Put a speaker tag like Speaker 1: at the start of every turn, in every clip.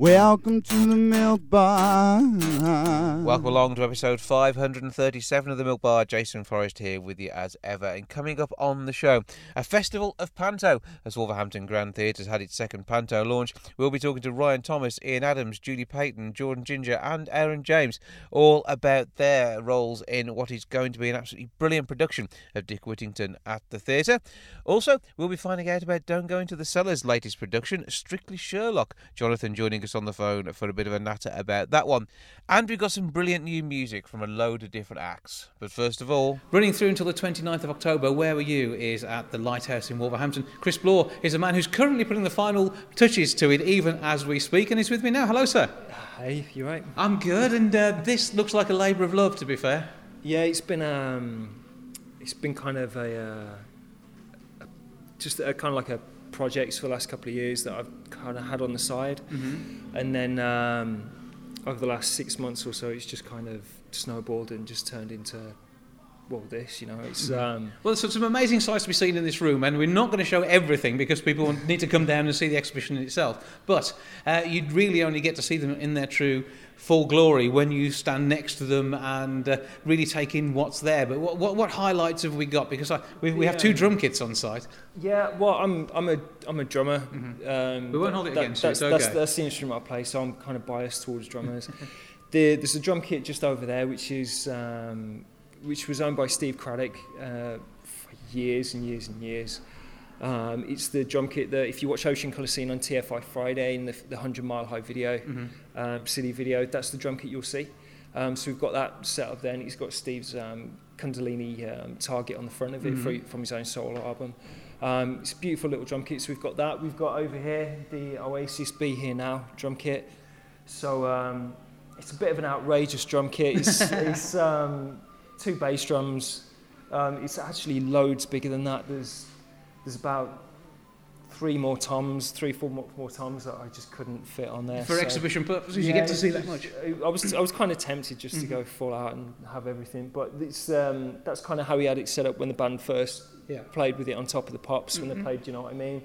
Speaker 1: welcome to the milk bar.
Speaker 2: Welcome along to episode 537 of the Milk Bar. Jason Forrest here with you as ever. And coming up on the show, a festival of panto as Wolverhampton Grand Theatre has had its second panto launch. We'll be talking to Ryan Thomas, Ian Adams, Julie Paton, Jordan Ginger, and Aaron James, all about their roles in what is going to be an absolutely brilliant production of Dick Whittington at the theatre. Also, we'll be finding out about Don't Go Into the Cellar's latest production, Strictly Sherlock. Jonathan joining us on the phone for a bit of a natter about that one. And we've got some brilliant new music from a load of different acts. But first of all,
Speaker 3: Running through until the 29th of October, Where Were You is at the Lighthouse in Wolverhampton. Chris Bloor is a man who's currently putting the final touches to it even as we speak, and he's with me now. Hello, sir.
Speaker 4: Hey, you right?
Speaker 3: I'm good, and uh, this looks like a labour of love, to be fair.
Speaker 4: Yeah, it's been um, it's been kind of a, uh, a just a kind of like a project for the last couple of years that I've kind of had on the side,
Speaker 3: Mm-hmm.
Speaker 4: and then um, over the last six months or so, it's just kind of snowballed and just turned into well, this. You know, it's um,
Speaker 3: Well, there's some amazing sights to be seen in this room, and we're not going to show everything because people need to come down and see the exhibition in itself. But uh, you'd really only get to see them in their true full glory when you stand next to them and uh, really take in what's there. But what, what, what highlights have we got? Because I, we, we have two drum kits on site.
Speaker 4: yeah. Well, I'm I'm a I'm a drummer. Um,
Speaker 3: Mm-hmm. We won't hold it
Speaker 4: that-
Speaker 3: against you,
Speaker 4: That's,
Speaker 3: it's
Speaker 4: that's,
Speaker 3: okay.
Speaker 4: that's the instrument I play, so I'm kind of biased towards drummers. the, there's a drum kit just over there, which is um, which was owned by Steve Cradock uh, for years and years and years. Um, it's the drum kit that if you watch Ocean Colour Scene on TFI Friday in the, the 100 Mile High video,
Speaker 3: Mm-hmm.
Speaker 4: um, city video, that's the drum kit you'll see. Um, so we've got that set up there, and he's got Steve's um, Kundalini um, target on the front of it
Speaker 3: Mhm.
Speaker 4: for, from his own solo album. Um, it's a beautiful little drum kit. So we've got that. We've got over here the Oasis Be Here Now drum kit. So um, it's a bit of an outrageous drum kit. It's, it's um, two bass drums. Um, it's actually loads bigger than that. There's there's about three more toms, three, four more, more toms that I just couldn't fit on there.
Speaker 3: For
Speaker 4: So-
Speaker 3: exhibition purposes, you get to see that much.
Speaker 4: I was I was kind of tempted just to
Speaker 3: Mhm.
Speaker 4: go full out and have everything, but it's um, that's kind of how he had it set up when the band first
Speaker 3: Yeah.
Speaker 4: played with it on top of the pops when
Speaker 3: Mhm.
Speaker 4: they played. Do you know what I mean?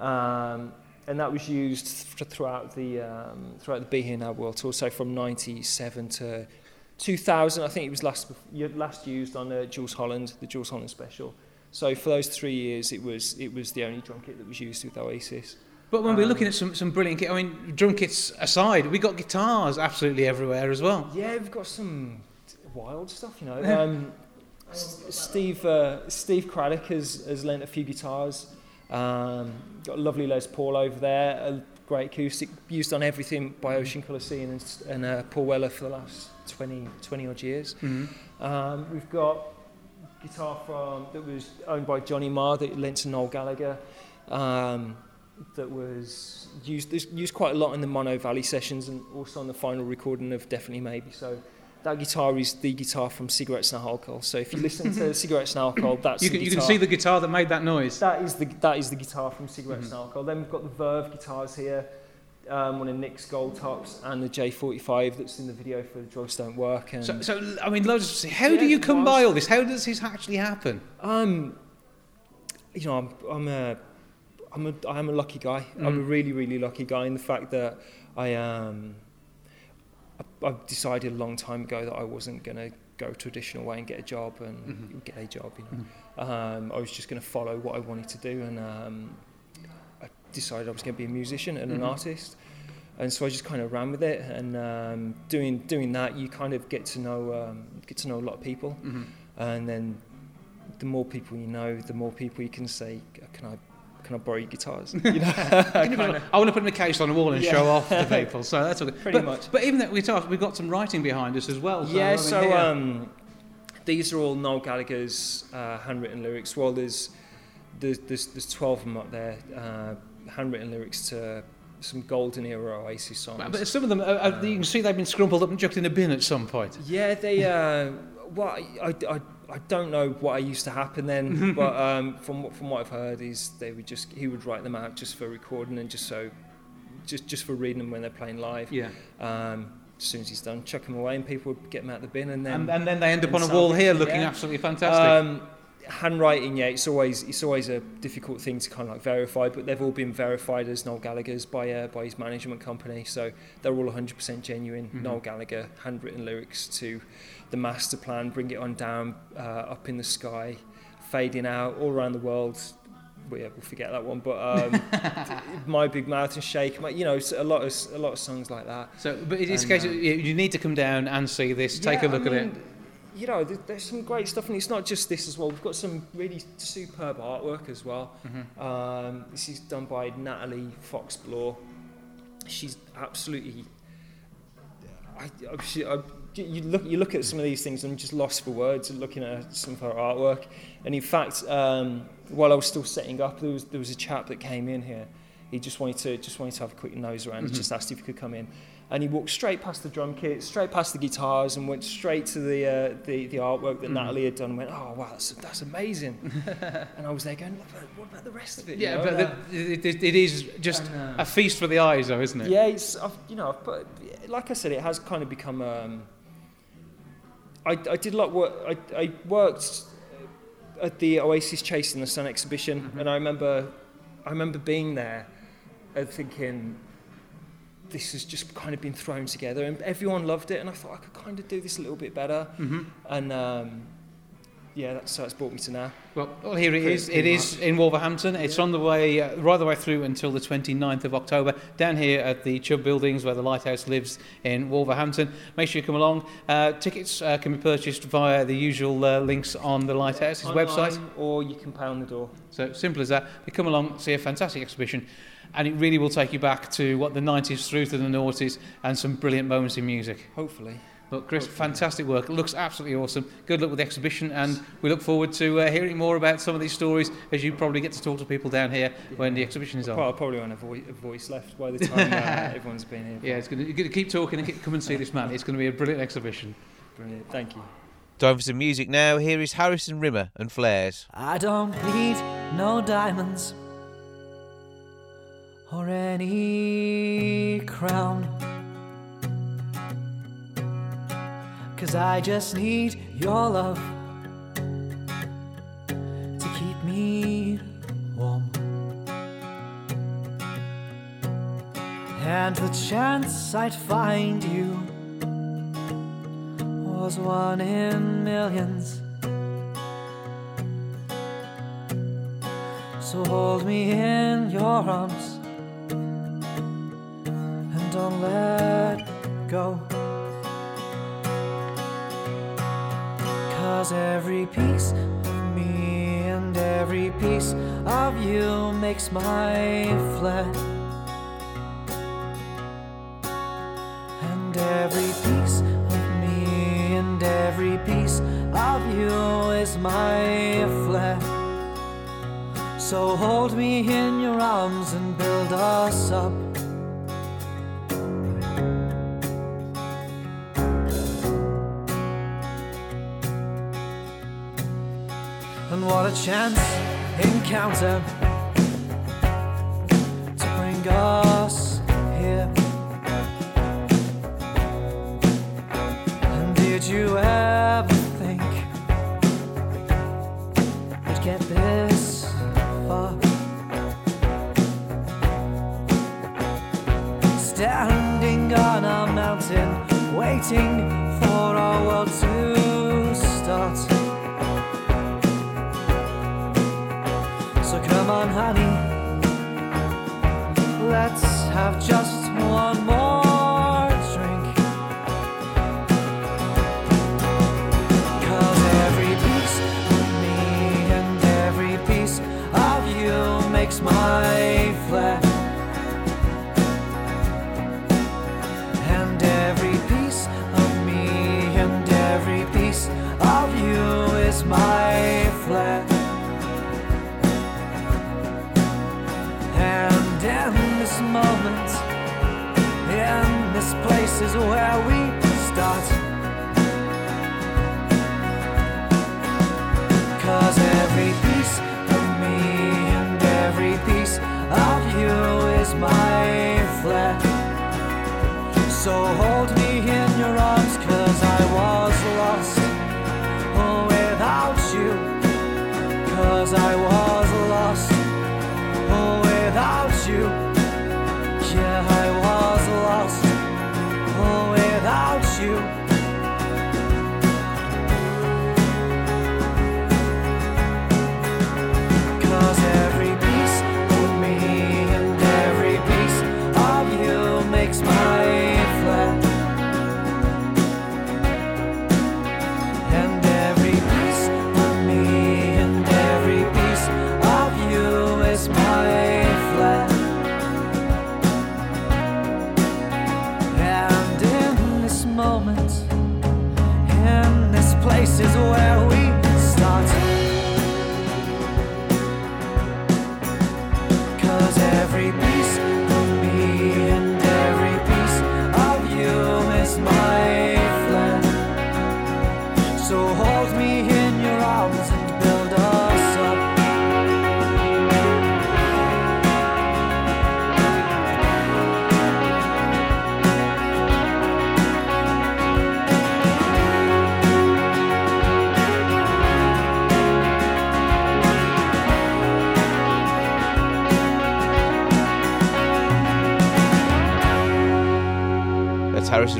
Speaker 4: Um, and that was used th- throughout the um, throughout the Be Here Now World Tour. So from '97 to 2000, I think it was last last used on uh, Jools Holland, the Jools Holland special. So for those three years, it was it was the only drum kit that was used with Oasis.
Speaker 3: But when we're
Speaker 4: Um,
Speaker 3: looking at some, some brilliant kit, I mean, drum kits aside, we got guitars absolutely everywhere as well.
Speaker 4: Yeah, we've got some wild stuff, you know. Um, Steve uh, Steve Cradock has, has lent a few guitars. Um, got a lovely Les Paul over there, a great acoustic, used on everything by Ocean Colour Scene and, and uh, Paul Weller for the last 20, 20 odd years.
Speaker 3: Mm-hmm.
Speaker 4: Um, we've got guitar from that was owned by Johnny Marr that lent to Noel Gallagher. Um, that was used used quite a lot in the Monnow Valley sessions and also on the final recording of Definitely Maybe. So that guitar is the guitar from Cigarettes and Alcohol. So if you listen to Cigarettes and Alcohol, that's
Speaker 3: You can, you can see the guitar that made that noise.
Speaker 4: That is the that is the guitar from Cigarettes
Speaker 3: Mhm.
Speaker 4: and Alcohol. Then we've got the Verve guitars here, um, one of Nick's gold tops, and the J45 that's in the video for the Drugs Don't Work. And
Speaker 3: So, so I mean, loads of, how do you come by all this? How does this actually happen?
Speaker 4: Um, you know, I'm, I'm a, I'm a, I'm a lucky guy. I'm a
Speaker 3: Mhm.
Speaker 4: really, really lucky guy in the fact that I um, I, I've decided a long time ago that I wasn't going to go traditional way and get a job and
Speaker 3: Mhm.
Speaker 4: get a job. You know, um, I was just going to follow what I wanted to do, and um, decided I was going to be a musician and
Speaker 3: Mhm.
Speaker 4: an artist. And so I just kind of ran with it, and um, doing doing that, you kind of get to know um, get to know a lot of people
Speaker 3: Mm-hmm.
Speaker 4: and then the more people you know, the more people you can say, "Can I, can I borrow your guitars?" You know,
Speaker 3: I want to put them in a case on the wall and
Speaker 4: Yeah.
Speaker 3: show off to people. So that's all good.
Speaker 4: Pretty
Speaker 3: but,
Speaker 4: much.
Speaker 3: But even that guitar, we've got some writing behind us as well. So, I
Speaker 4: yeah.
Speaker 3: mean,
Speaker 4: So um, these are all Noel Gallagher's uh, handwritten lyrics. Well, there's there's there's, there's twelve of them up there, uh, handwritten lyrics to some golden era Oasis songs.
Speaker 3: but, some of them, uh, uh, you can see they've been scrumpled up and chucked in a bin at some point.
Speaker 4: Yeah, they. Uh, well, I, I, I, don't know what used to happen then, but um, from what- from what I've heard is they would just he would write them out just for recording and just so just just for reading them when they're playing live.
Speaker 3: Yeah.
Speaker 4: Um, as soon as he's done, chuck them away, and people would get them out of the bin, and then
Speaker 3: And, and then they end up on a wall here looking
Speaker 4: yeah.
Speaker 3: absolutely fantastic.
Speaker 4: Um, handwriting, yeah, it's always it's always a difficult thing to kind of like verify, but they've all been verified as Noel Gallagher's by uh, by his management company, so they're all 100% genuine.
Speaker 3: Mhm.
Speaker 4: Noel Gallagher handwritten lyrics to the master plan, bring it on down, uh, up in the sky, fading out all around the world. Well, yeah, we'll forget that one, but um, my big mouth and shake, my, you know, a lot of a lot of songs like that.
Speaker 3: so, but it is a
Speaker 4: and,
Speaker 3: case
Speaker 4: uh,
Speaker 3: you you need to come down and see this, take
Speaker 4: Yeah,
Speaker 3: a look
Speaker 4: I
Speaker 3: at it.
Speaker 4: You know, there- there's some great stuff, and it's not just this as well. We've got some really superb artwork as well.
Speaker 3: Mhm.
Speaker 4: Um, this is done by Natalie Foxblore. She's absolutely. I, I, she, I, you look you look at some of these things and I'm just lost for words looking at some of her artwork. And in fact, um, while I was still setting up, there was there was a chap that came in here. He just wanted to just wanted to have a quick nose around.
Speaker 3: Mhm.
Speaker 4: He just asked if he could come in, and he walked straight past the drum kit, straight past the guitars, and went straight to the uh, the, the artwork that
Speaker 3: Mhm.
Speaker 4: Natalie had done. And went, oh wow, that's that's amazing. and I was there going, what about, what about the rest of it? you
Speaker 3: Yeah,
Speaker 4: know?
Speaker 3: but
Speaker 4: uh,
Speaker 3: the, it, it it is just a feast for the eyes, though, isn't it?
Speaker 4: yeah, it's I've, you know, like I said, it has kind of become. Um, I, I did a lot of work. I, I worked at the Oasis Chasing the Sun exhibition,
Speaker 3: Mhm.
Speaker 4: and I remember, I remember being there, and thinking, this has just kind of been thrown together, and everyone loved it, and I thought I could kind of do this a little bit better,
Speaker 3: hmm
Speaker 4: and um, yeah, that's how it's brought me to now.
Speaker 3: Well, well, here it is. It is in Wolverhampton. It's on the way, uh, right the way through until the 29th of October, down here at the Chubb Buildings where the Lighthouse lives in Wolverhampton. Make sure you come along. Uh, tickets uh, can be purchased via the usual uh, links on the Lighthouse's website.
Speaker 4: Or you can pay on the door.
Speaker 3: So simple as that. You come along, see a fantastic exhibition, and it really will take you back to what the 90s through to the noughties and some brilliant moments in music.
Speaker 4: Hopefully.
Speaker 3: Look, Chris, fantastic work. It looks absolutely awesome. Good luck with the exhibition, and we look forward to uh, hearing more about some of these stories as you probably get to talk to people down here when the exhibition is on.
Speaker 4: Well, I probably won't have a, voice left by the time uh, everyone's been here.
Speaker 3: Yeah, it's going to, you're going to keep talking and keep, come and see this man. It's going to be a brilliant exhibition.
Speaker 4: Brilliant. Thank you.
Speaker 2: Time for some music now. Here is Harrison Rimmer and Flares.
Speaker 5: I don't need no diamonds or any crown. Cause I just need your love to keep me warm. And the chance I'd find you was one in millions. So hold me in your arms and don't let go. Every piece of me and every piece of you makes my flesh. And every piece of me and every piece of you is my flesh. So hold me in your arms and build us up. Chance encounter to bring us here. And did you ever think we'd get this far? Standing on a mountain, waiting have just where we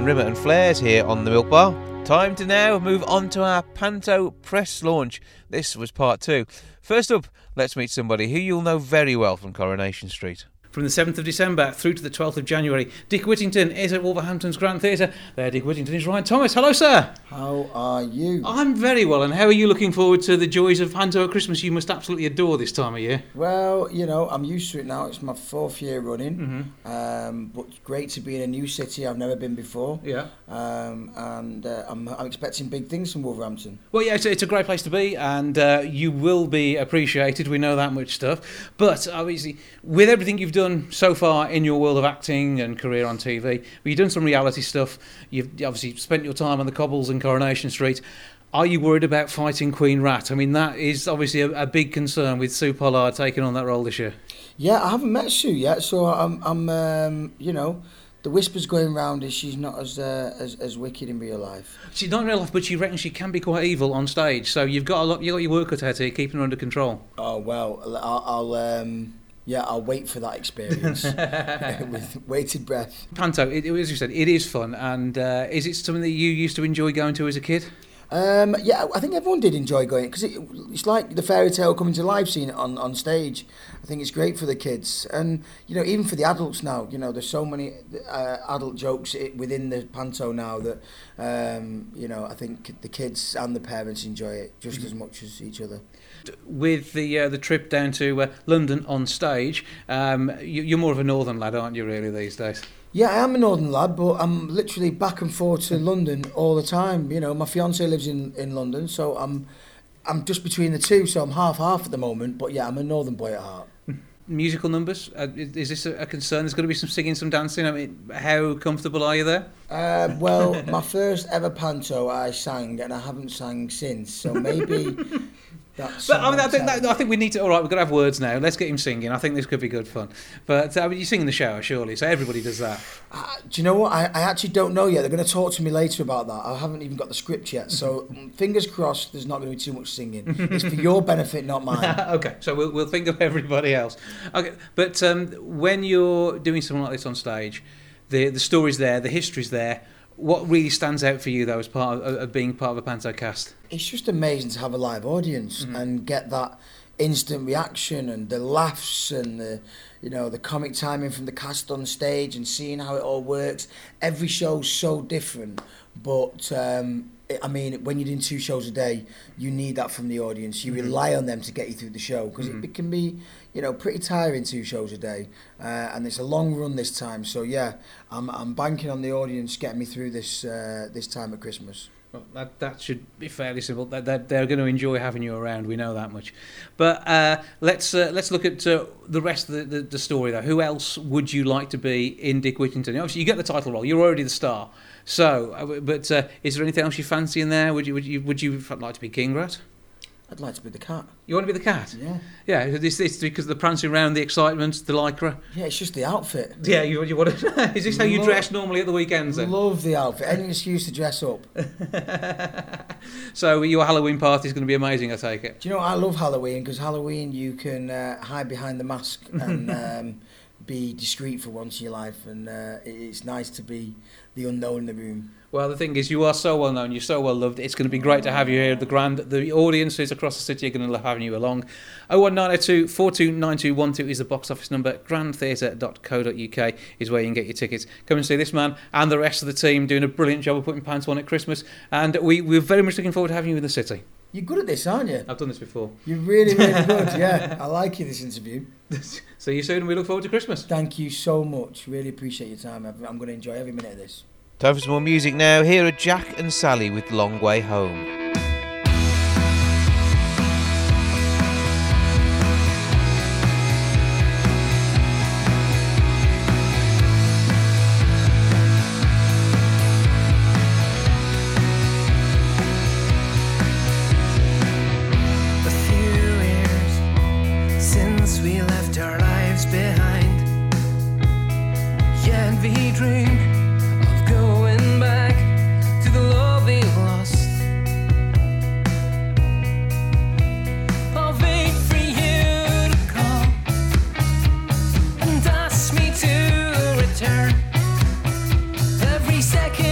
Speaker 2: Harrison Rimmer and Flares here on the Milk Bar. Time to now move on to our Panto press launch. This was part two. First up, let's meet somebody who you'll know very well from Coronation Street.
Speaker 3: From the 7th of December through to the 12th of January, Dick Whittington is at Wolverhampton's Grand Theatre. There, Dick Whittington is Ryan Thomas. Hello, sir.
Speaker 6: How are you?
Speaker 3: I'm very well, and how are you looking forward to the joys of Panto at Christmas? You must absolutely adore this time of year.
Speaker 6: Well, you know, I'm used to it now. It's my fourth year running.
Speaker 3: Mm-hmm.
Speaker 6: Um, but great to be in a new city I've never been before.
Speaker 3: Yeah.
Speaker 6: Um, and uh, I'm, I'm expecting big things from Wolverhampton.
Speaker 3: Well, yeah, it's a, it's a great place to be, and uh, you will be appreciated. We know that much stuff. But obviously, with everything you've done so far in your world of acting and career on TV, you've done some reality stuff. You've obviously spent your time on the cobbles in Coronation Street. Are you worried about fighting Queen Rat? I mean, that is obviously a, a big concern with Sue Pollard taking on that role this year.
Speaker 6: Yeah, I haven't met Sue yet, so I'm, I'm um, you know, the whispers going round is she's not as, uh, as as wicked in real life.
Speaker 3: She's not in real life, but she reckons she can be quite evil on stage. So you've got a lot, you've got your work cut out here, keeping her under control.
Speaker 6: Oh well, I'll, I'll um, yeah, I'll wait for that experience with bated breath.
Speaker 3: Panto, it, it- as you said, it is fun, and uh, is it something that you used to enjoy going to as a kid?
Speaker 6: Um, yeah, I think everyone did enjoy going because it, it's like the fairy tale coming to life, it on, on stage. I think it's great for the kids, and you know, even for the adults now. You know, there's so many uh, adult jokes within the panto now that um, you know I think the kids and the parents enjoy it just as much as each other.
Speaker 3: With the uh, the trip down to uh, London on stage, um, you, you're more of a northern lad, aren't you? Really these days.
Speaker 6: Yeah, I am a northern lad, but I'm literally back and forth to London all the time. You know, my fiance lives in, in London, so I'm I'm just between the two, so I'm half half at the moment. But yeah, I'm a northern boy at heart.
Speaker 3: Musical numbers, uh, is, is this a, a concern? There's going to be some singing, some dancing. I mean, how comfortable are you there?
Speaker 6: Uh, well, my first ever panto I sang, and I haven't sang since. So maybe that's.
Speaker 3: But I, mean, I think that, I think we need to. All right, we've got to have words now. Let's get him singing. I think this could be good fun. But uh, I mean, you sing in the shower, surely, so everybody does that.
Speaker 6: Uh, do you know what? I, I actually don't know yet. They're going to talk to me later about that. I haven't even got the script yet. So fingers crossed. There's not going to be too much singing. It's for your benefit, not mine.
Speaker 3: okay, so we'll, we'll think of everybody else. Okay, but um, when you're doing something like this on stage, the the story's there, the history's there. What really stands out for you though, as part of, of being part of a panto cast?
Speaker 6: it's just amazing to have a live audience and get that instant reaction and the laughs and the you know the comic timing from the cast on stage and seeing how it all works every show's so different but um I mean, when you're doing two shows a day, you need that from the audience. You rely on them to get you through the show because it can be, you know, pretty tiring two shows a day, uh, and it's a long run this time. So yeah, I'm I'm banking on the audience getting me through this uh, this time at Christmas.
Speaker 3: Well, that, that should be fairly simple. That, that they're going to enjoy having you around. We know that much. But uh, let's uh, let's look at uh, the rest of the, the, the story. Though, who else would you like to be in Dick Whittington? Obviously, you get the title role. You're already the star. So, uh, but uh, is there anything else you fancy in there? Would you would you would you like to be King Rat?
Speaker 6: I'd like to be the cat.
Speaker 3: You want to be the cat?
Speaker 6: Yeah.
Speaker 3: Yeah, it's, it's because of the prancing around, the excitement, the lycra.
Speaker 6: Yeah, it's just the outfit.
Speaker 3: Yeah, you, you want to. Is this how you dress normally at the weekends then?
Speaker 6: Love the outfit. Any excuse to dress up.
Speaker 3: so your Halloween party is going to be amazing, I take it.
Speaker 6: Do you know? I love Halloween because Halloween you can uh, hide behind the mask and um, be discreet for once in your life, and uh, it's nice to be the unknown in the room.
Speaker 3: Well, the thing is, you are so well known, you're so well loved. It's going to be great to have you here. The grand, the audiences across the city are going to love having you along. 01902 429212 is the box office number. Grandtheatre.co.uk is where you can get your tickets. Come and see this man and the rest of the team doing a brilliant job of putting pants on at Christmas. And we, we're very much looking forward to having you in the city.
Speaker 6: You're good at this, aren't you?
Speaker 3: I've done this before.
Speaker 6: You're really, really good. Yeah, I like you this interview.
Speaker 3: See you soon, and we look forward to Christmas.
Speaker 6: Thank you so much. Really appreciate your time. I'm I'm going to enjoy every minute of this.
Speaker 7: Time for some more music now. Here are Jack and Sally with Long Way Home.
Speaker 2: Second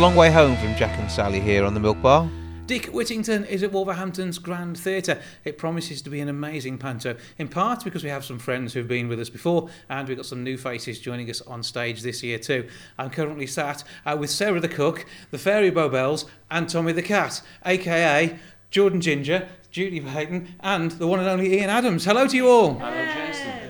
Speaker 2: long way home from Jack and Sally here on the Milk Bar.
Speaker 3: Dick Whittington is at Wolverhampton's Grand Theatre. It promises to be an amazing panto, in part because we have some friends who've been with us before, and we've got some new faces joining us on stage this year too. I'm currently sat uh, with Sarah the Cook, the Fairy Bowbells, and Tommy the Cat, aka Jordan Ginger, Judy Paton, and the one and only Ian Adams. Hello to you all.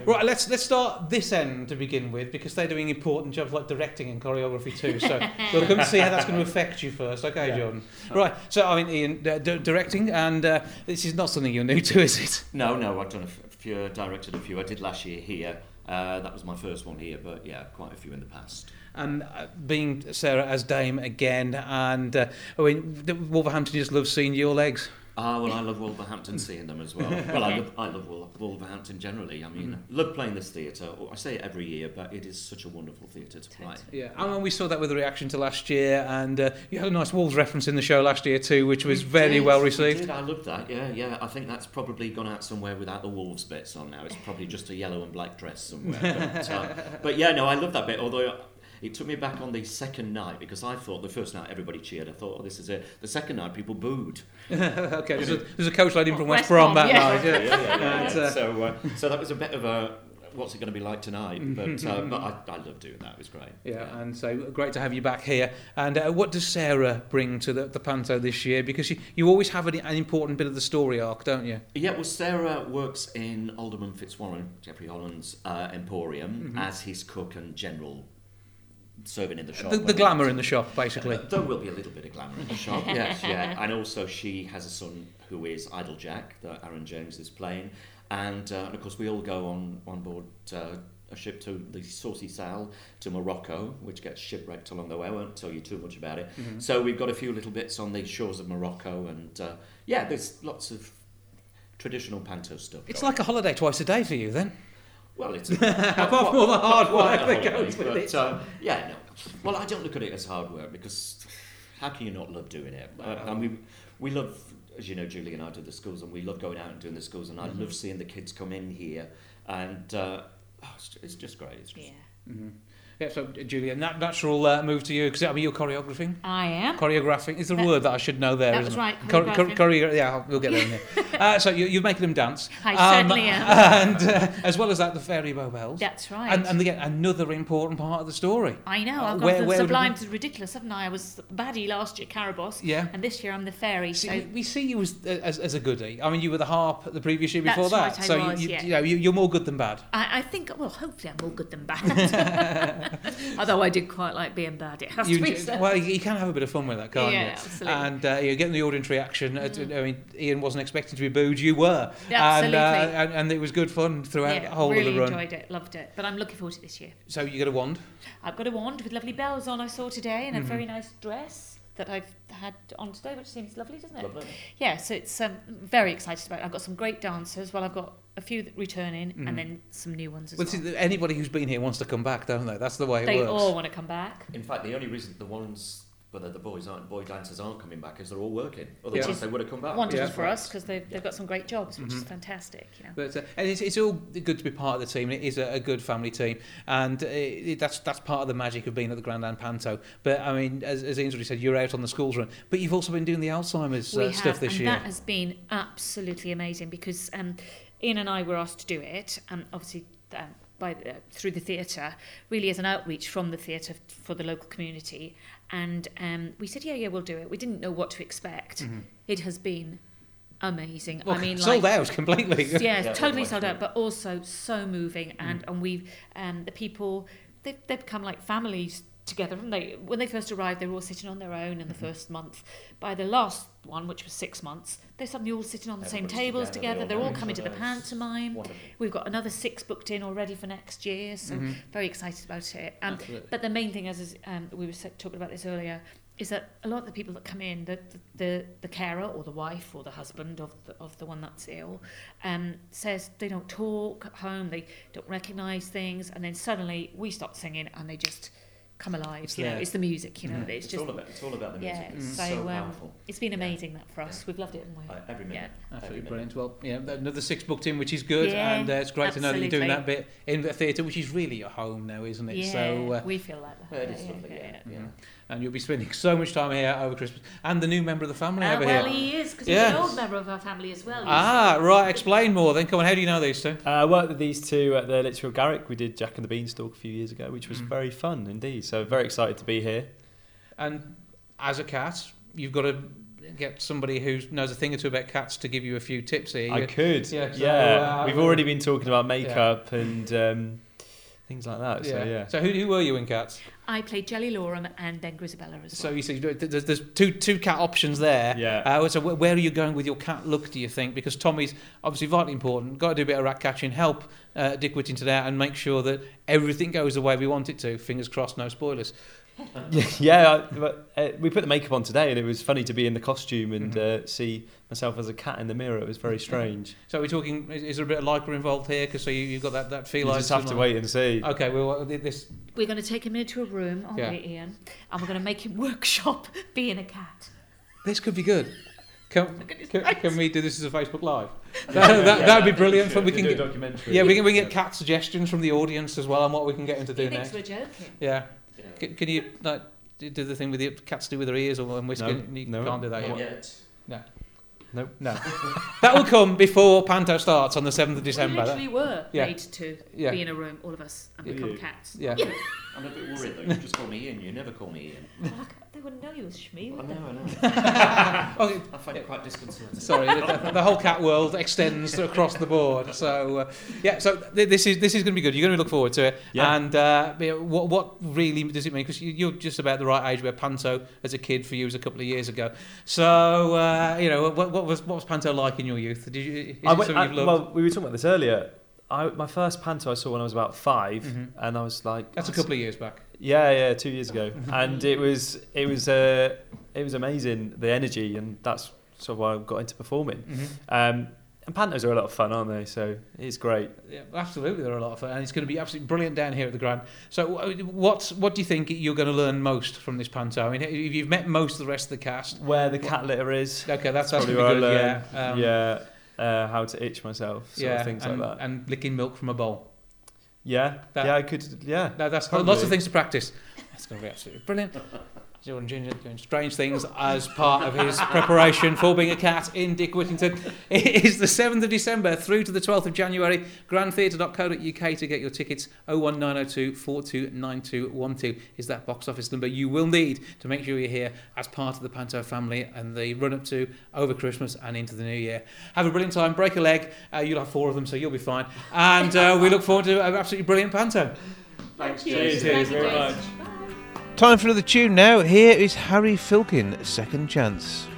Speaker 3: Right, let's let's start this end to begin with because they're doing important jobs like directing and choreography too. So we'll come and see how that's going to affect you first. Okay, John? Right. So I mean, Ian, uh, d- directing, and uh, this is not something you're new to, is it?
Speaker 8: No, no, I've done a few, directed a few. I did last year here. Uh, that was my first one here, but yeah, quite a few in the past.
Speaker 3: And uh, being Sarah as Dame again, and uh, I mean, Wolverhampton just loves seeing your legs.
Speaker 8: Ah, well, I love Wolverhampton seeing them as well. Well, I love, I love Wolverhampton generally. I mean, love playing this theatre. I say it every year, but it is such a wonderful theatre to play.
Speaker 3: Yeah, and we saw that with the reaction to last year, and uh, you had a nice Wolves reference in the show last year too, which was very
Speaker 8: Did,
Speaker 3: well
Speaker 8: we
Speaker 3: received.
Speaker 8: did, I loved that. Yeah, yeah. I think that's probably gone out somewhere without the wolves bits on now. It's probably just a yellow and black dress somewhere. But, uh, but yeah, no, I love that bit. Although it took me back on the second night because I thought the first night everybody cheered. I thought, oh, this is it. The second night people booed.
Speaker 3: okay, there's a, there's a coach lady from West
Speaker 9: West
Speaker 3: Brom
Speaker 9: Brom,
Speaker 3: that
Speaker 9: yeah.
Speaker 3: night. Yeah.
Speaker 8: yeah, yeah, yeah,
Speaker 3: uh,
Speaker 8: So, uh, so that was a bit of a what's it going to be like tonight? But uh, but I, I love doing that. It was great.
Speaker 3: Yeah, and so great to have you back here. And uh, what does Sarah bring to the, the panto this year? Because you, you always have an, an important bit of the story arc, don't you?
Speaker 8: Yeah, well, Sarah works in Alderman Fitzwarren, Jeffrey Holland's uh, Emporium,
Speaker 3: Mm-hmm.
Speaker 8: as his cook and general serving in the shop.
Speaker 3: The, the glamour in the shop, basically.
Speaker 8: Uh, there will be a little bit of glamour in the shop, yes, yeah. And also, she has a son who is Idle Jack, that Aaron James is playing. And, uh, and of course, we all go on, on board uh, a ship to the Saucy Sal to Morocco, which gets shipwrecked along the way. I won't tell you too much about it. So we've got a few little bits on the shores of Morocco. And uh, yeah, there's lots of traditional panto stuff.
Speaker 3: It's
Speaker 8: going
Speaker 3: like a holiday twice a day for you, then.
Speaker 8: well, it's
Speaker 3: Apart from all the hard work that goes with
Speaker 8: but,
Speaker 3: it.
Speaker 8: Uh, yeah, no. Well, I don't look at it as hard work because how can you not love doing it? Uh, and we we love, as you know, Julie and I do the schools, and we love going out and doing the schools, and I
Speaker 3: Mm-hmm.
Speaker 8: love seeing the kids come in here, and uh, oh, it's, it's just great. It's just,
Speaker 9: Yeah.
Speaker 3: Yeah, so Julia, nat- natural uh, move to you because I mean you're choreographing.
Speaker 9: I am.
Speaker 3: Choreographing is the
Speaker 9: That-
Speaker 3: word that I should know there,
Speaker 9: that
Speaker 3: isn't
Speaker 9: was right,
Speaker 3: Chor- chor-
Speaker 9: choreographing.
Speaker 3: choreo- yeah, we'll get there in a uh, so you, you're making them dance. Um,
Speaker 9: I certainly am.
Speaker 3: And uh, as well as that, the fairy Bowbells.
Speaker 9: That's right.
Speaker 3: And, and again, another important part of the story.
Speaker 9: I know.
Speaker 3: Uh,
Speaker 9: I've gone from sublime to ridiculous, haven't I? I was baddie last year, Carabosse.
Speaker 3: Yeah.
Speaker 9: And this year I'm the fairy.
Speaker 3: See,
Speaker 9: so
Speaker 3: we- see you as, as, as a goodie. I mean, you were the harp the previous year before
Speaker 9: That's
Speaker 3: that.
Speaker 9: right, I
Speaker 3: so you-
Speaker 9: was,
Speaker 3: you,
Speaker 9: yeah.
Speaker 3: you know, you, you're more good than bad.
Speaker 9: I, I think, well, hopefully I'm more good than bad. Although I did quite like being bad. It has
Speaker 3: You,
Speaker 9: to be said.
Speaker 3: well, you can have a bit of fun with that, can't
Speaker 9: Yeah,
Speaker 3: you?
Speaker 9: absolutely. Mm.
Speaker 3: And uh, you're getting the audience reaction. Uh, to- I mean, Ian wasn't expecting to be booed. You were.
Speaker 9: Yeah,
Speaker 3: And, uh,
Speaker 9: absolutely.
Speaker 3: and, and it was good fun throughout
Speaker 9: yeah,
Speaker 3: the whole
Speaker 9: really
Speaker 3: of the run.
Speaker 9: enjoyed it, loved it. But I'm looking forward to this year.
Speaker 3: So you got a wand.
Speaker 9: I've got a wand with lovely bells on I saw today and a
Speaker 3: Mm-hmm.
Speaker 9: very nice dress that I've had on today, which seems lovely, doesn't it?
Speaker 8: Lovely.
Speaker 9: Yeah, so it's um, very excited about it. I've got some great dancers. Well, I've got a few that return in and then some new ones as.
Speaker 3: Well,
Speaker 9: well.
Speaker 3: see, anybody who's been here wants to come back, don't they? That's the way it
Speaker 9: They
Speaker 3: works.
Speaker 9: all want to come back.
Speaker 8: In fact, the only reason the ones whether the boys aren't boy dancers aren't coming back is they're all working. Otherwise,
Speaker 3: Which is
Speaker 8: they would have come back.
Speaker 9: Wonderful
Speaker 3: Yeah.
Speaker 9: for us because they've, they've got some great jobs, which
Speaker 3: Mm-hmm.
Speaker 9: is fantastic. You know.
Speaker 3: But uh, and it's, it's all good to be part of the team. It is a, a good family team, and uh, it, that's that's part of the magic of being at the Grand Grandland Panto. But I mean, as, as Ian's already said, you're out on the schools run, but you've also been doing the Alzheimer's uh,
Speaker 9: have,
Speaker 3: stuff this
Speaker 9: and
Speaker 3: year.
Speaker 9: that has been absolutely amazing because um, Ian and I were asked to do it, and obviously um, by the, through the theatre, really as an outreach from the theatre for the local community. And um, we said, yeah, yeah, we'll do it. We didn't know what to expect. It has been amazing.
Speaker 3: Well,
Speaker 9: I mean,
Speaker 3: sold
Speaker 9: like,
Speaker 3: out completely.
Speaker 9: yeah,
Speaker 8: Yeah,
Speaker 9: totally sold out, but also so moving. And and we've um, the people they've they've become like families together. haven't they when they first arrived, they were all sitting on their own in the first month. By the last one, which was six months, they're suddenly all sitting on the same tables
Speaker 8: together,
Speaker 9: together.
Speaker 8: they
Speaker 9: They're
Speaker 8: all
Speaker 9: all coming to the pantomime.
Speaker 8: Wonderful.
Speaker 9: We've got another six booked in already for next year, so very excited about it. Um, but the main thing, as is, um, we were talking about this earlier, is that a lot of the people that come in, the the, the, the carer or the wife or the husband of the, of the one that's ill, um, says they don't talk at home, they don't recognise things, and then suddenly we start singing and they just come alive.
Speaker 3: It's
Speaker 9: you know,
Speaker 3: there.
Speaker 9: it's the music. You know, it's,
Speaker 8: It's,
Speaker 9: just
Speaker 8: all about it's all about the music.
Speaker 9: yeah.
Speaker 8: It's
Speaker 9: So,
Speaker 8: so
Speaker 9: um,
Speaker 8: powerful.
Speaker 9: it's been amazing that for us. We've loved it, haven't we?
Speaker 8: Uh, every minute.
Speaker 9: Yeah.
Speaker 3: Absolutely
Speaker 8: Every minute.
Speaker 3: brilliant. Well, yeah, another six booked in, which is good,
Speaker 9: Yeah,
Speaker 3: and uh, it's great to know that you're doing that bit in the theatre, which is really your home now, isn't it?
Speaker 9: yeah,
Speaker 3: So, uh,
Speaker 9: we feel like that.
Speaker 8: Yeah, it is
Speaker 9: yeah,
Speaker 8: lovely,
Speaker 9: yeah,
Speaker 8: yeah.
Speaker 9: Yeah.
Speaker 3: and you'll be spending so much time here over Christmas. And the new member of the family
Speaker 9: Uh,
Speaker 3: over
Speaker 9: well,
Speaker 3: here.
Speaker 9: he is because
Speaker 3: Yes.
Speaker 9: he's an old member of our family as well.
Speaker 3: Ah, right. Explain more. Then come on. How do you know these two?
Speaker 4: Uh, I worked with these two at the Lichfield Garrick. We did Jack and the Beanstalk a few years ago, which was
Speaker 3: Mhm.
Speaker 4: very fun indeed. So very excited to be here.
Speaker 3: And as a cat, you've got to get somebody who knows a thing or two about cats to give you a few tips here.
Speaker 4: I could.
Speaker 3: Yeah,
Speaker 4: Yeah,
Speaker 3: so, uh,
Speaker 4: we've already been talking about makeup and um, things like that. So yeah.
Speaker 3: So who, who were you in cats?
Speaker 9: I played Jellylorum and then Grizabella as
Speaker 3: So
Speaker 9: well.
Speaker 3: you see, there's, there's two two cat options there.
Speaker 4: Yeah.
Speaker 3: Uh, so where are you going with your cat look? Do you think? Because Tommy's obviously vitally important. Got to do a bit of rat catching. Help uh, Dick Whittington out and make sure that everything goes the way we want it to. Fingers crossed, no spoilers.
Speaker 4: Yeah, yeah I, but, uh, we put the makeup on today, and it was funny to be in the costume and uh, see myself as a cat in the mirror. It was very strange.
Speaker 3: So we're talking. Is, is there a bit of lycra involved here? Because so you, you've got that that feel.
Speaker 4: You just have to wait and see.
Speaker 3: Okay. Well, this.
Speaker 9: We're going to take him into a room, aren't
Speaker 3: Yeah.
Speaker 9: we, Ian? And we're going to make him workshop being a cat.
Speaker 3: This could be good. Can,
Speaker 9: Look at his
Speaker 3: can, can we do this as a Facebook Live? That, that, that'd be brilliant. For, we can
Speaker 4: do a
Speaker 3: get,
Speaker 4: documentary.
Speaker 3: yeah, we can, we can get cat suggestions from the audience as well on what we can get him to do
Speaker 9: thinks
Speaker 3: next.
Speaker 9: we're joking.
Speaker 3: Yeah.
Speaker 8: Yeah.
Speaker 3: Can, can you like do do the thing with the cats do with their ears or and whiskey?
Speaker 4: No,
Speaker 3: you
Speaker 4: no.
Speaker 3: can't do that
Speaker 8: Not
Speaker 3: yet.
Speaker 8: yet.
Speaker 4: Nope.
Speaker 3: No. that will come before Panto starts on the seventh of December.
Speaker 9: We literally were
Speaker 3: Yeah.
Speaker 9: made to
Speaker 3: Yeah.
Speaker 9: be in a room, all of us, and become
Speaker 4: you?
Speaker 9: cats.
Speaker 3: yeah.
Speaker 8: I'm a bit worried though. You just call me Ian. You never call me Ian.
Speaker 9: They wouldn't know you was Shmee,
Speaker 8: I
Speaker 9: would
Speaker 8: know,
Speaker 9: they?
Speaker 8: I know.
Speaker 3: Okay.
Speaker 8: I find it quite disconcerting.
Speaker 3: Sorry, the, the- the whole cat world extends across the board. So uh, yeah, so th- this is this is going to be good. You're going to look forward to it.
Speaker 4: Yeah.
Speaker 3: And uh, yeah, what what really does it mean? Because you're just about the right age where Panto as a kid for you was a couple of years ago. So uh, you know what, what was what was Panto like in your youth? Did you? Is
Speaker 4: I went,
Speaker 3: something
Speaker 4: I,
Speaker 3: you've loved?
Speaker 4: well, we were talking about this earlier. I, my first panto I saw when I was about 5
Speaker 3: Mhm.
Speaker 4: and I was like,
Speaker 3: That's a couple of years back.
Speaker 4: Yeah, yeah, two years ago, and it was it was uh, it was amazing the energy, and that's sort of why I got into performing. Um, and pantos are a lot of fun, aren't they? So it's great.
Speaker 3: Yeah, absolutely, they're a lot of fun, and it's going to be absolutely brilliant down here at the Grand. So, uh, what what do you think you're going to learn most from this panto? I mean, if you've met most of the rest of the cast,
Speaker 4: Where the cat litter is,
Speaker 3: okay, that's, that's
Speaker 4: probably where
Speaker 3: be
Speaker 4: I
Speaker 3: good.
Speaker 4: learned.
Speaker 3: Yeah, um,
Speaker 4: yeah, uh, how to itch myself,
Speaker 3: yeah, and,
Speaker 4: like that.
Speaker 3: and licking milk from a bowl.
Speaker 4: Yeah,
Speaker 3: that-
Speaker 4: yeah, I could. Yeah,
Speaker 3: that's
Speaker 4: Probably.
Speaker 3: lots of things to practice. That's going to be absolutely brilliant. Jordan Ginger doing strange things as part of his preparation for being a cat in Dick Whittington. It is the 7th of December through to the 12th of January. Grandtheatre.co.uk to get your tickets. 01902 429212 is that box office number you will need to make sure you're here as part of the Panto family and the run up to over Christmas and into the new year. Have a brilliant time. Break a leg. Uh, you'll have four of them, so you'll be fine. And uh, we look forward to an absolutely brilliant Panto.
Speaker 8: Thanks,
Speaker 9: Cheers.
Speaker 8: Jason.
Speaker 9: Thank you,
Speaker 4: very much.
Speaker 2: Time for another tune now. Here is Harry Filkin, Second Chance.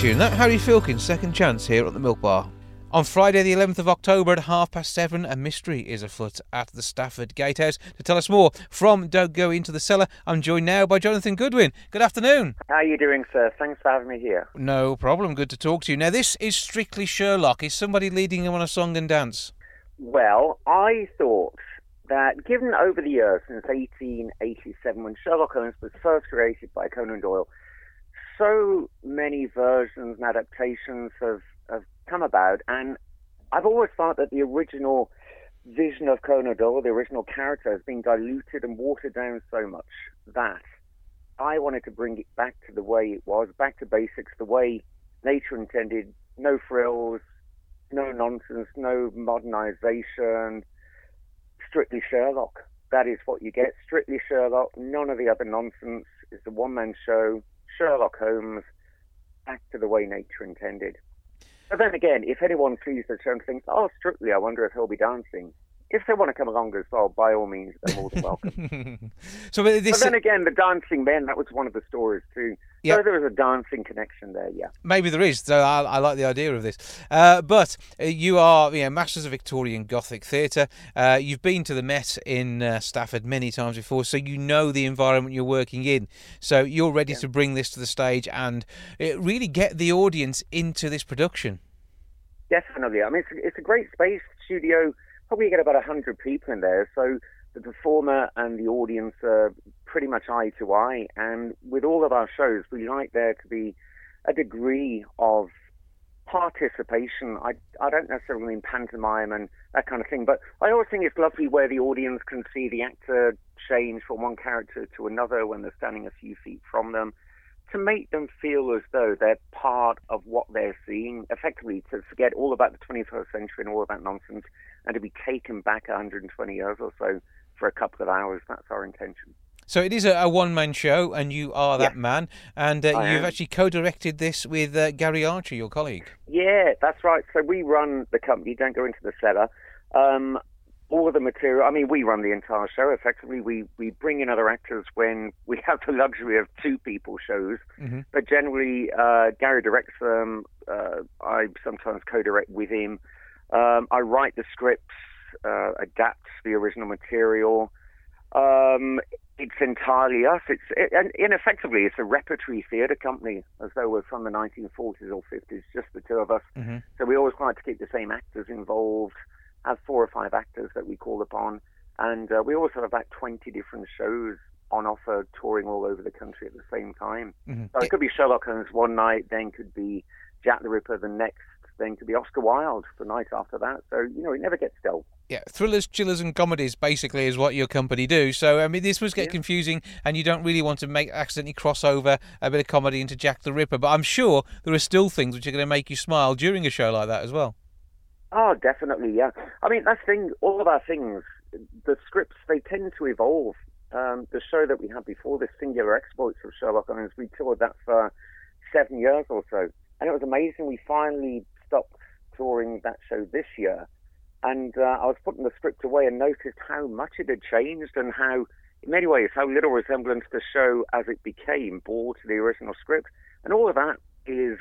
Speaker 3: Tune, that Harry Filkins' second chance here at the Milk Bar. On Friday, the 11th of October at half past seven, a mystery is afoot at the Stafford Gatehouse. To tell us more from Don't Go Into the Cellar, I'm joined now by Jonathan Goodwin. Good afternoon.
Speaker 10: How are you doing, sir? Thanks for having me here.
Speaker 3: No problem, good to talk to you. Now, this is strictly Sherlock. Is somebody leading him on a song and dance?
Speaker 10: Well, I thought that given over the years since 1887, when Sherlock Holmes was first created by Conan Doyle, so many versions and adaptations have, have come about, and I've always thought that the original vision of Conan Doyle, the original character, has been diluted and watered down so much that I wanted to bring it back to the way it was, back to basics, the way nature intended. No frills, no nonsense, no modernization. Strictly Sherlock. That is what you get. Strictly Sherlock. None of the other nonsense. It's a one man show. Sherlock Holmes. Back to the way nature intended. But then again, if anyone sees the show and thinks, oh, Strictly, I wonder if he'll be dancing. If they want to come along as well, by all means, they're more than welcome.
Speaker 3: so, but this,
Speaker 10: But then again, the dancing men, that was one of the stories too.
Speaker 3: Yeah.
Speaker 10: So there was a dancing connection there, yeah.
Speaker 3: Maybe there is, so I, I like the idea of this. Uh, but uh, you are you know, Masters of Victorian Gothic Theatre. Uh, you've been to the Met in uh, Stafford many times before, so you know the environment you're working in. So you're ready to bring this to the stage and uh, really get the audience into this production.
Speaker 10: Definitely. I mean, it's a, it's a great space studio. Probably get about 100 people in there. So the performer and the audience are pretty much eye to eye. And with all of our shows, we like there to be a degree of participation. I, I don't necessarily mean pantomime and that kind of thing, but I always think it's lovely where the audience can see the actor change from one character to another when they're standing a few feet from them to make them feel as though they're part of what they're seeing, effectively to forget all about the 21st century and all that nonsense, and to be taken back 120 years or so for a couple of hours. That's our intention.
Speaker 3: So it is a, a one-man show, and you are that man. And uh, you've
Speaker 10: am.
Speaker 3: actually co-directed this with uh, Gary Archer, your colleague.
Speaker 10: Yeah, that's right. So we run the company. Don't go into the cellar. Um, all of the material. I mean, we run the entire show. Effectively, we we bring in other actors when we have the luxury of two people shows.
Speaker 3: Mhm.
Speaker 10: But generally, uh, Gary directs them. Uh, I sometimes co-direct with him. Um, I write the scripts, uh, adapt the original material. Um, it's entirely us. It's it, and ineffectively, it's a repertory theatre company, as though we're from the 1940s or 50s, just the two of us.
Speaker 3: Mm-hmm.
Speaker 10: So we always like to keep the same actors involved, have four or five actors that we call upon, and uh, we also have about 20 different shows on offer, touring all over the country at the same time.
Speaker 3: Mhm.
Speaker 10: So it could be Sherlock Holmes one night, then could be Jack the Ripper the next, then could be Oscar Wilde the night after that. So you know, it never gets dull.
Speaker 3: Yeah, thrillers, chillers, and comedies basically is what your company do. So I mean, this must get confusing, and you don't really want to make accidentally cross over a bit of comedy into Jack the Ripper. But I'm sure there are still things which are going to make you smile during a show like that as well.
Speaker 10: Oh, definitely, yeah. I mean, that's the thing. All of our things, the scripts, they tend to evolve. Um, the show that we had before, the Singular Exploits of Sherlock Holmes, we toured that for seven years or so, and it was amazing. We finally stopped touring that show this year, and uh, I was putting the script away and noticed how much it had changed and how, in many ways, how little resemblance the show as it became bore to the original script, and all of that is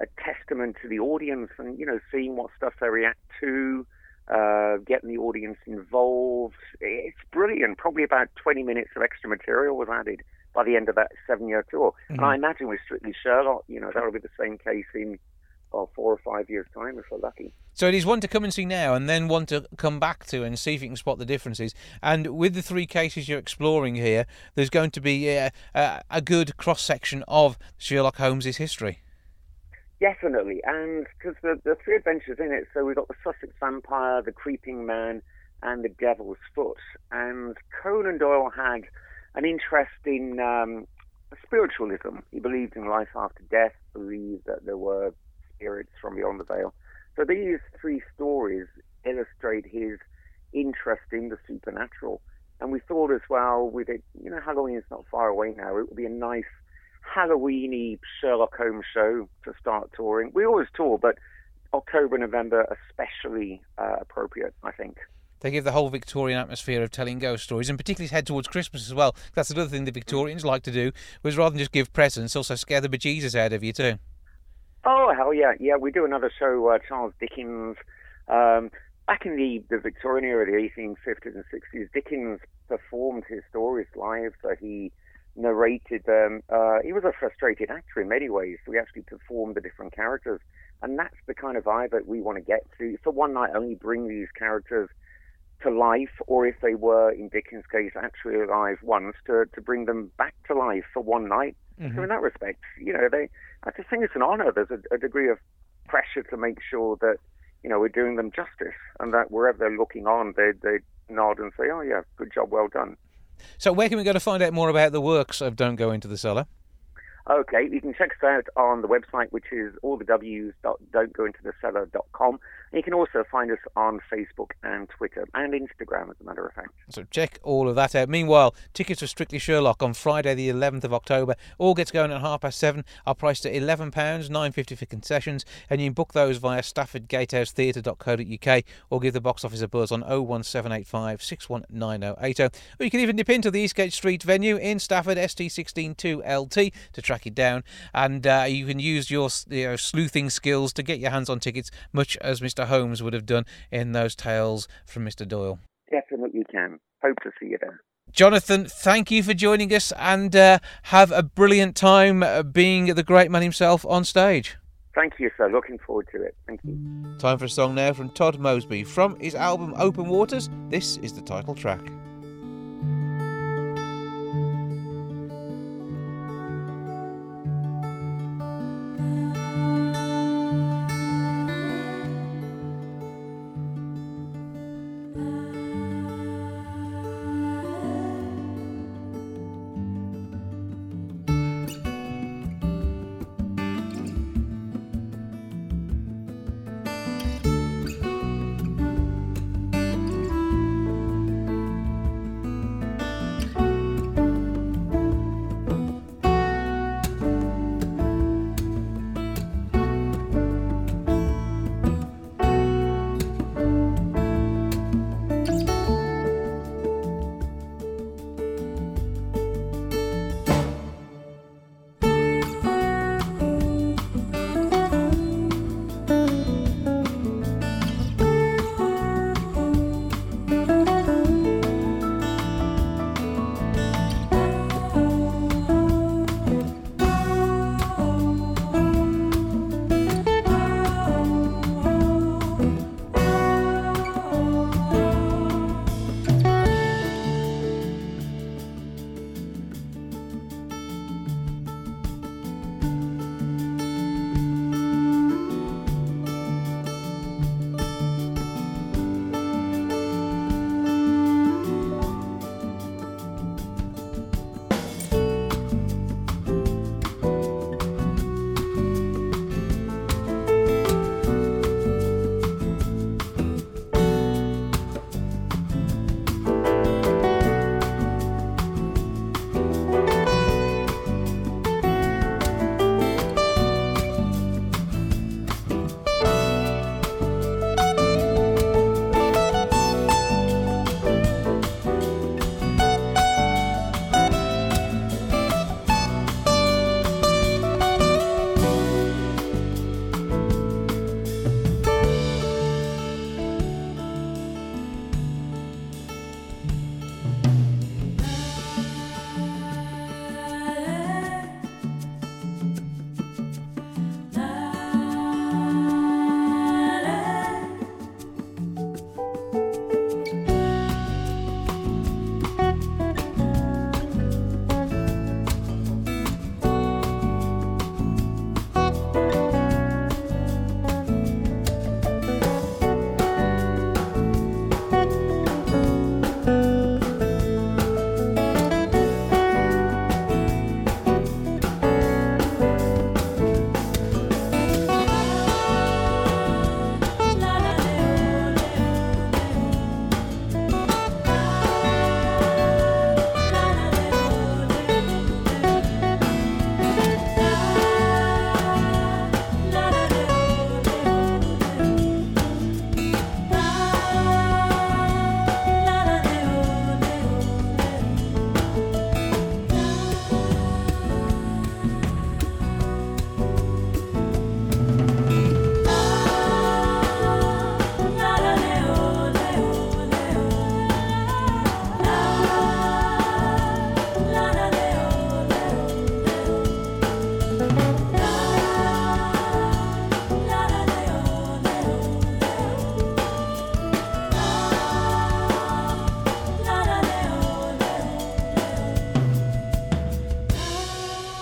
Speaker 10: a testament to the audience, and you know, seeing what stuff they react to, uh, getting the audience involved. It's brilliant. Probably about 20 minutes of extra material was added by the end of that seven-year tour, and I imagine with Strictly Sherlock, you know, that'll be the same case in oh, four or five years' time if we're lucky.
Speaker 3: So it is one to come and see now, and then one to come back to and see if you can spot the differences. And with the three cases you're exploring here, there's going to be a, a, a good cross section of Sherlock Holmes's history.
Speaker 10: Definitely, and because the, the three adventures in it, so we've got the Sussex Vampire, the Creeping Man, and the Devil's Foot. And Conan Doyle had an interest in um, spiritualism. He believed in life after death, believed that there were spirits from beyond the veil. So these three stories illustrate his interest in the supernatural. And we thought as well, with it, you know, Halloween is not far away now. It would be a nice Halloweeny Sherlock Holmes show to start touring. We always tour, but October, November, especially uh, appropriate, I think.
Speaker 3: They give the whole Victorian atmosphere of telling ghost stories, and particularly head towards Christmas as well. That's another thing the Victorians like to do, was rather than just give presents, also scare the bejesus out of you too.
Speaker 10: Oh hell yeah, yeah. We do another show, uh, Charles Dickens. Um, back in the, the Victorian era, the 1850s and 60s, Dickens performed his stories live. So he narrated them. Uh, he was a frustrated actor in many ways. So we actually performed the different characters, and that's the kind of vibe that we want to get to. For one night only, bring these characters to life, or if they were, in Dickens' case, actually alive once, to, to bring them back to life for one night. So mm-hmm. in that respect, you know, they, I just think it's an honour. There's a, a degree of pressure to make sure that, you know, we're doing them justice, and that wherever they're looking on, they they nod and say, "Oh yeah, good job, well done."
Speaker 3: So where can we go to find out more about the works of Don't Go Into the Cellar?
Speaker 10: Okay, you can check us out on the website, which is all the W's don't go into the cellar.com. And you can also find us on Facebook and Twitter and Instagram, as a matter of fact.
Speaker 3: So check all of that out. Meanwhile, tickets for Strictly Sherlock on Friday, the 11th of October. All gets going at half past seven. Are priced at £11, nine fifty for concessions, and you can book those via staffordgatehousetheatre.co.uk or give the box office a buzz on 01785 619080. Or you can even dip into the Eastgate Street venue in Stafford, ST162LT, to track it down. And uh, you can use your you know, sleuthing skills to get your hands on tickets, much as Mr. Holmes would have done in those tales from Mr. Doyle.
Speaker 10: Definitely can. Hope to see you there.
Speaker 3: Jonathan, thank you for joining us and uh, have a brilliant time uh, being the great man himself on stage.
Speaker 10: Thank you, sir. Looking forward to it. Thank you.
Speaker 3: Time for a song now from Todd Mosby. From his album Open Waters, this is the title track.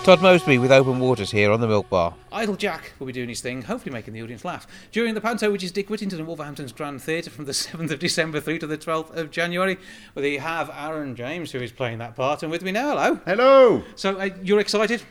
Speaker 2: Todd Mosby with Open Waters here on the Milk Bar.
Speaker 3: Idle Jack will be doing his thing, hopefully making the audience laugh. During the panto, which is Dick Whittington and Wolverhampton's Grand Theatre from the 7th of December through to the 12th of January, we have Aaron James who is playing that part, and with me now, hello.
Speaker 1: Hello.
Speaker 3: So uh, you're excited?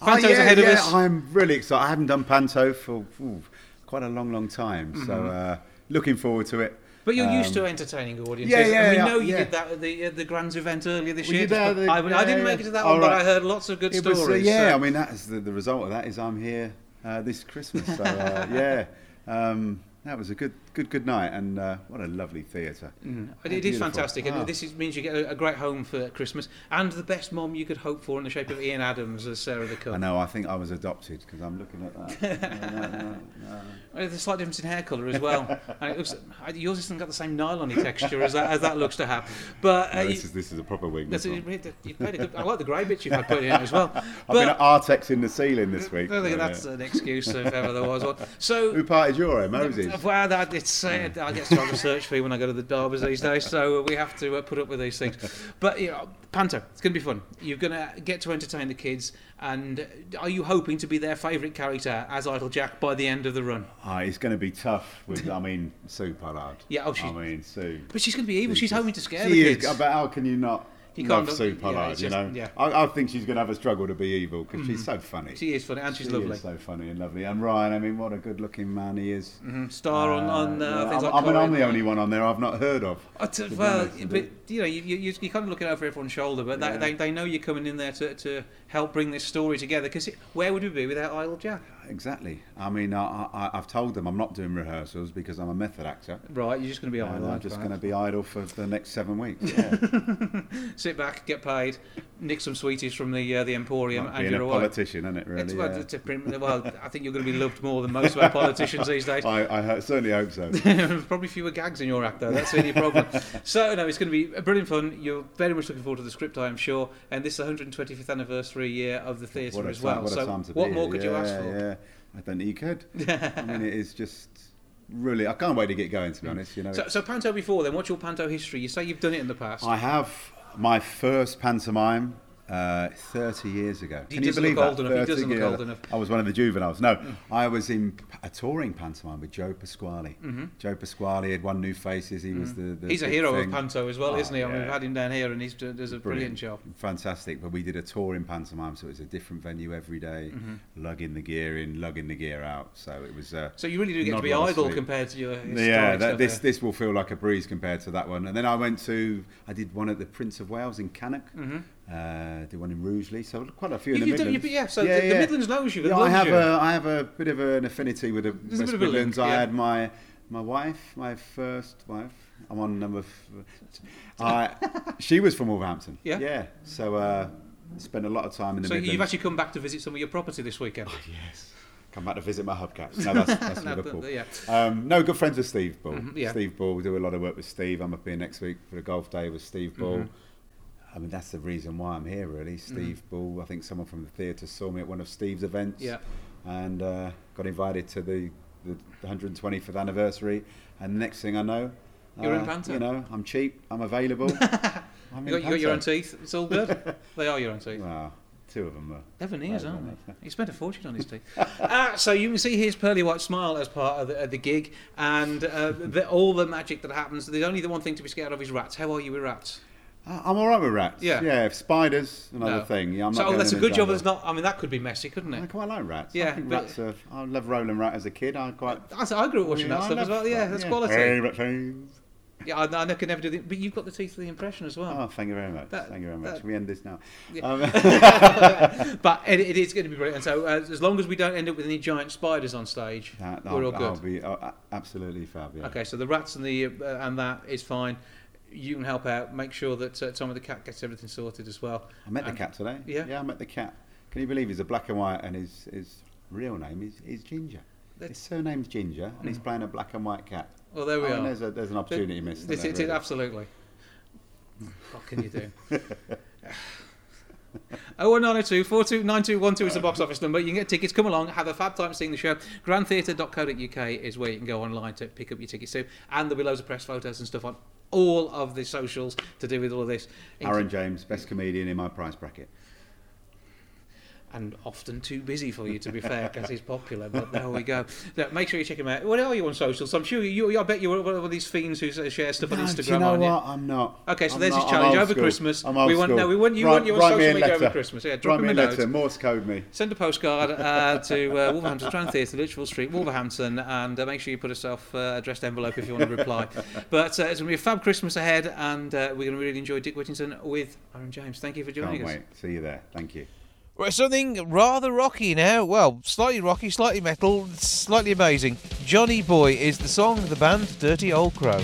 Speaker 1: Oh,
Speaker 3: Panto's
Speaker 1: yeah,
Speaker 3: ahead of
Speaker 1: yeah,
Speaker 3: us.
Speaker 1: I'm really excited. I haven't done Panto for ooh, quite a long, long time. So
Speaker 3: Mhm.
Speaker 1: uh, looking forward to it.
Speaker 3: But you're used
Speaker 1: Um,
Speaker 3: to entertaining audiences.
Speaker 1: yeah, yeah,
Speaker 3: and we know you did that at the, uh, the Grands event earlier this year.
Speaker 1: the-
Speaker 3: I, I didn't make it to that one, but
Speaker 1: right.
Speaker 3: I heard lots of good
Speaker 1: It was, uh,
Speaker 3: stories.
Speaker 1: yeah,
Speaker 3: so-
Speaker 1: I mean that's the, the result of that is I'm here uh, this Christmas. So uh, yeah, um, that was a good, good, good night, and uh, what a lovely theatre.
Speaker 3: Mm. It, is
Speaker 1: beautiful.
Speaker 3: fantastic, and
Speaker 1: Ah.
Speaker 3: this is, means you get a, a great home for Christmas and the best mom you could hope for in the shape of Ian Adams as Sarah the Cook.
Speaker 1: I know. I think I was adopted because I'm looking at that. No, no, no.
Speaker 3: Uh, There's a slight difference in hair colour as well. looks, uh, yours hasn't got the same nylon texture as that, as that looks to have. But uh, you-
Speaker 1: this is this is a proper wig. this
Speaker 3: you've played a good, I like the grey bits you've had put in as well.
Speaker 1: I've been at Artex in the ceiling this week.
Speaker 3: I think that's
Speaker 1: yeah.
Speaker 3: an excuse if ever there was one. So
Speaker 1: Who parted your hair, Moses?
Speaker 3: Well, that, it's uh, I get to a search fee when I go to the Darbers these days, so we have to uh, put up with these things. But you know, Panto, it's going to be fun. You're going to get to entertain the kids, and are you hoping to be their favourite character as Idle Jack by the end of the run?
Speaker 1: Ah, it's going to be tough with, I mean, Sue Pollard.
Speaker 3: Yeah, oh, she-
Speaker 1: I mean, Sue.
Speaker 3: But she's going to be evil. She's hoping to scare
Speaker 1: She
Speaker 3: the
Speaker 1: is,
Speaker 3: kids.
Speaker 1: but how can you not
Speaker 3: You
Speaker 1: love Sue
Speaker 3: yeah,
Speaker 1: Pollard,
Speaker 3: it's
Speaker 1: you know?
Speaker 3: yeah.
Speaker 1: I, I think she's going to have a struggle to be evil because she's
Speaker 3: Mhm.
Speaker 1: so funny.
Speaker 3: She is funny, and she's
Speaker 1: She
Speaker 3: lovely.
Speaker 1: so funny and lovely. And Ryan, I mean, what a good-looking man he is.
Speaker 3: Mhm. Star on- on, uh,
Speaker 1: yeah,
Speaker 3: things
Speaker 1: I'm,
Speaker 3: like
Speaker 1: I mean, I'm the only one on there I've not heard of.
Speaker 3: Uh, to well, but you know, you, you, you're kind of looking over everyone's shoulder, but
Speaker 1: Yeah.
Speaker 3: they, they, know you're coming in there to, to help bring this story together. Because where would we be without Idle Jack?
Speaker 1: Exactly. I mean, I, I, I've told them I'm not doing rehearsals because I'm a method actor.
Speaker 3: Right, you're just going to be idle.
Speaker 1: I'm just going to be idle for the next seven weeks. Yeah.
Speaker 3: Sit back, get paid, nick some sweeties from the uh, the Emporium,
Speaker 1: Like
Speaker 3: and you're
Speaker 1: a
Speaker 3: away.
Speaker 1: politician, isn't it, really?
Speaker 3: It's, well,
Speaker 1: Yeah.
Speaker 3: it's prim- well, I think you're going to be loved more than most of our politicians these days.
Speaker 1: I, I certainly hope so.
Speaker 3: Probably fewer gags in your act, though. That's the only problem. so, no, it's going to be brilliant fun. You're very much looking forward to the script, I am sure. And this is the 125th anniversary year of the theatre as
Speaker 1: time-
Speaker 3: well.
Speaker 1: what
Speaker 3: so, what more
Speaker 1: here.
Speaker 3: could you ask
Speaker 1: Yeah,
Speaker 3: for?
Speaker 1: I don't think you could. I mean, it is just really. I can't wait to get going. To be honest, you know.
Speaker 3: So, so Panto before then, what's your Panto history? You say you've done it in the past.
Speaker 1: I have my first pantomime uh, 30 years ago.
Speaker 3: He
Speaker 1: Can you
Speaker 3: doesn't
Speaker 1: believe
Speaker 3: look
Speaker 1: that?
Speaker 3: old enough, he
Speaker 1: 30
Speaker 3: doesn't look old enough.
Speaker 1: I was one of the juveniles. No, I was in a touring pantomime with Joe Pasquale.
Speaker 3: Mhm.
Speaker 1: Joe Pasquale had won New Faces. He was the, the
Speaker 3: He's a hero
Speaker 1: thing.
Speaker 3: of Panto as well,
Speaker 1: Oh,
Speaker 3: isn't he? I mean, we've had him down here and he's does a brilliant, job.
Speaker 1: Fantastic. But we did a tour in pantomime, so it was a different venue every day,
Speaker 3: Mhm.
Speaker 1: lugging the gear in, lugging the gear out. So it was. Uh,
Speaker 3: So you really do get to be
Speaker 1: a lot of
Speaker 3: idle
Speaker 1: sleep.
Speaker 3: compared to your
Speaker 1: Yeah, that, this
Speaker 3: there.
Speaker 1: this will feel like a breeze compared to that one. And then I went to, I did one at the Prince of Wales in Cannock. Uh, did one in Rugeley, so quite a few in
Speaker 3: You-
Speaker 1: the
Speaker 3: you've done-
Speaker 1: Midlands.
Speaker 3: you- yeah, so the- the Midlands knows you,
Speaker 1: Yeah, I have
Speaker 3: you.
Speaker 1: a I have a bit of an affinity with the
Speaker 3: There's a
Speaker 1: West
Speaker 3: a link,
Speaker 1: Midlands. I had my my wife, my first wife. I'm on number. F- I, she was from Wolverhampton.
Speaker 3: Yeah?
Speaker 1: yeah. So uh, spent a lot of time in the Midlands.
Speaker 3: So
Speaker 1: Midlands.
Speaker 3: you've actually come back to visit some of your property this weekend.
Speaker 1: Oh, yes. Come back to visit my hubcaps. No, that's, that's
Speaker 3: No,
Speaker 1: Liverpool.
Speaker 3: yeah.
Speaker 1: Um, no, good friends with Steve Bull.
Speaker 3: Mhm, yeah.
Speaker 1: Steve Bull. We do a lot of work with Steve. I'm up here next week for the golf day with Steve Bull.
Speaker 3: Mhm.
Speaker 1: I mean, that's the reason why I'm here, really.
Speaker 3: Mm-hmm.
Speaker 1: Steve Bull. I think someone from the theatre saw me at one of Steve's events.
Speaker 3: Yeah.
Speaker 1: And uh, got invited to the, the 125th anniversary. And next thing I know,
Speaker 3: You're in
Speaker 1: uh,
Speaker 3: Panto.
Speaker 1: You know, I'm cheap. I'm available. I'm
Speaker 3: You
Speaker 1: in
Speaker 3: got, you got your own teeth. It's all good. they are your own teeth.
Speaker 1: Wow, two of them are.
Speaker 3: Eleven years, aren't they? He spent a fortune on his teeth. uh, so you can see his pearly white smile as part of the, the gig, and uh, the, all the magic that happens. There's only the one thing to be scared of is rats. How are you with rats?
Speaker 1: I'm all right with rats.
Speaker 3: Yeah.
Speaker 1: Yeah, if spiders, another
Speaker 3: No.
Speaker 1: thing. Yeah, I'm
Speaker 3: so
Speaker 1: not going
Speaker 3: that's a good
Speaker 1: the
Speaker 3: job. It's not. I mean, that could be messy, couldn't it?
Speaker 1: I quite like rats.
Speaker 3: Yeah,
Speaker 1: I think rats are. I love Roland Rat as a kid. I quite.
Speaker 3: I, I grew up watching
Speaker 1: Yeah,
Speaker 3: that
Speaker 1: I
Speaker 3: stuff as well. Yeah, that's
Speaker 1: yeah.
Speaker 3: quality.
Speaker 1: Hey, things.
Speaker 3: Yeah, I, I can never do it. But you've got the teeth of the impression as well.
Speaker 1: Oh, thank you very much.
Speaker 3: That-
Speaker 1: thank you very much.
Speaker 3: that-
Speaker 1: we end this now.
Speaker 3: Yeah.
Speaker 1: Um,
Speaker 3: but it, it is going to be brilliant. And so, uh, as long as we don't end up with any giant spiders on stage,
Speaker 1: that,
Speaker 3: we're all good.
Speaker 1: I'll be oh, absolutely fab. Yeah.
Speaker 3: Okay, so the rats and the uh, and that is fine. You can help out. Make sure that uh, Tom the cat gets everything sorted as well.
Speaker 1: I met the cat today.
Speaker 3: Yeah?
Speaker 1: Yeah, I met the cat. Can you believe he's a black and white and his his real name is, is Ginger.
Speaker 3: That's-
Speaker 1: His surname's Ginger and he's playing a black and white cat.
Speaker 3: Well, there we
Speaker 1: I
Speaker 3: are.
Speaker 1: there's, a, there's an opportunity missed.
Speaker 3: This,
Speaker 1: isn't
Speaker 3: it, it,
Speaker 1: really?
Speaker 3: absolutely. what can you do? Oh one nine oh two four two nine two one two is the box office number. You can get tickets. Come along, have a fab time seeing the show. Grandtheatre.co.uk is where you can go online to pick up your tickets too, and there'll be loads of press photos and stuff on all of the socials to do with all of this.
Speaker 1: Aaron James, best comedian in my price bracket
Speaker 3: and often too busy for you, to be fair, because he's popular. But there we go. Now, make sure you check him out. What are you on socials? I'm sure you. you I bet you're one of these fiends who share stuff
Speaker 1: no, on
Speaker 3: Instagram.
Speaker 1: Do you know what? You? I'm not.
Speaker 3: Okay, so
Speaker 1: I'm
Speaker 3: there's
Speaker 1: this
Speaker 3: his challenge over. Christmas.
Speaker 1: I'm old
Speaker 3: we want
Speaker 1: school.
Speaker 3: no, we want you
Speaker 1: Write
Speaker 3: want you on social media
Speaker 1: letter.
Speaker 3: over Christmas. Yeah, drop
Speaker 1: write me
Speaker 3: a,
Speaker 1: letter.
Speaker 3: Note.
Speaker 1: Morse code me.
Speaker 3: Send a postcard uh, to uh, Wolverhampton Grand Theatre, Lichfield Street, Wolverhampton, and uh, make sure you put a self-addressed uh, envelope if you want to reply. but uh, it's going to be a fab Christmas ahead, and uh, we're going to really enjoy Dick Whittington with Aaron James. Thank you for joining
Speaker 1: Can't
Speaker 3: us.
Speaker 1: Wait. See you there. Thank you.
Speaker 2: Something rather rocky now. Well, slightly rocky, slightly metal, slightly amazing. Johnny Boy is the song of the band Dirty Old Crow.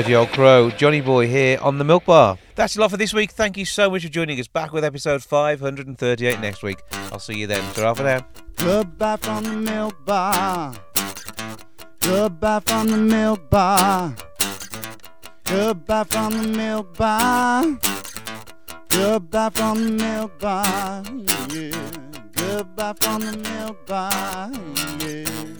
Speaker 2: Dirty Old Crow, Johnny Boy here on the Milk Bar. That's a lot for this week. Thank you so much for joining us. Back with episode 538 next week. I'll see you then. Ta-ra for now.
Speaker 1: Goodbye from the Milk Bar.
Speaker 11: Goodbye from the Milk Bar. Goodbye from the Milk Bar. Goodbye from the Milk Bar. Yeah. Goodbye from the Milk Bar. Yeah.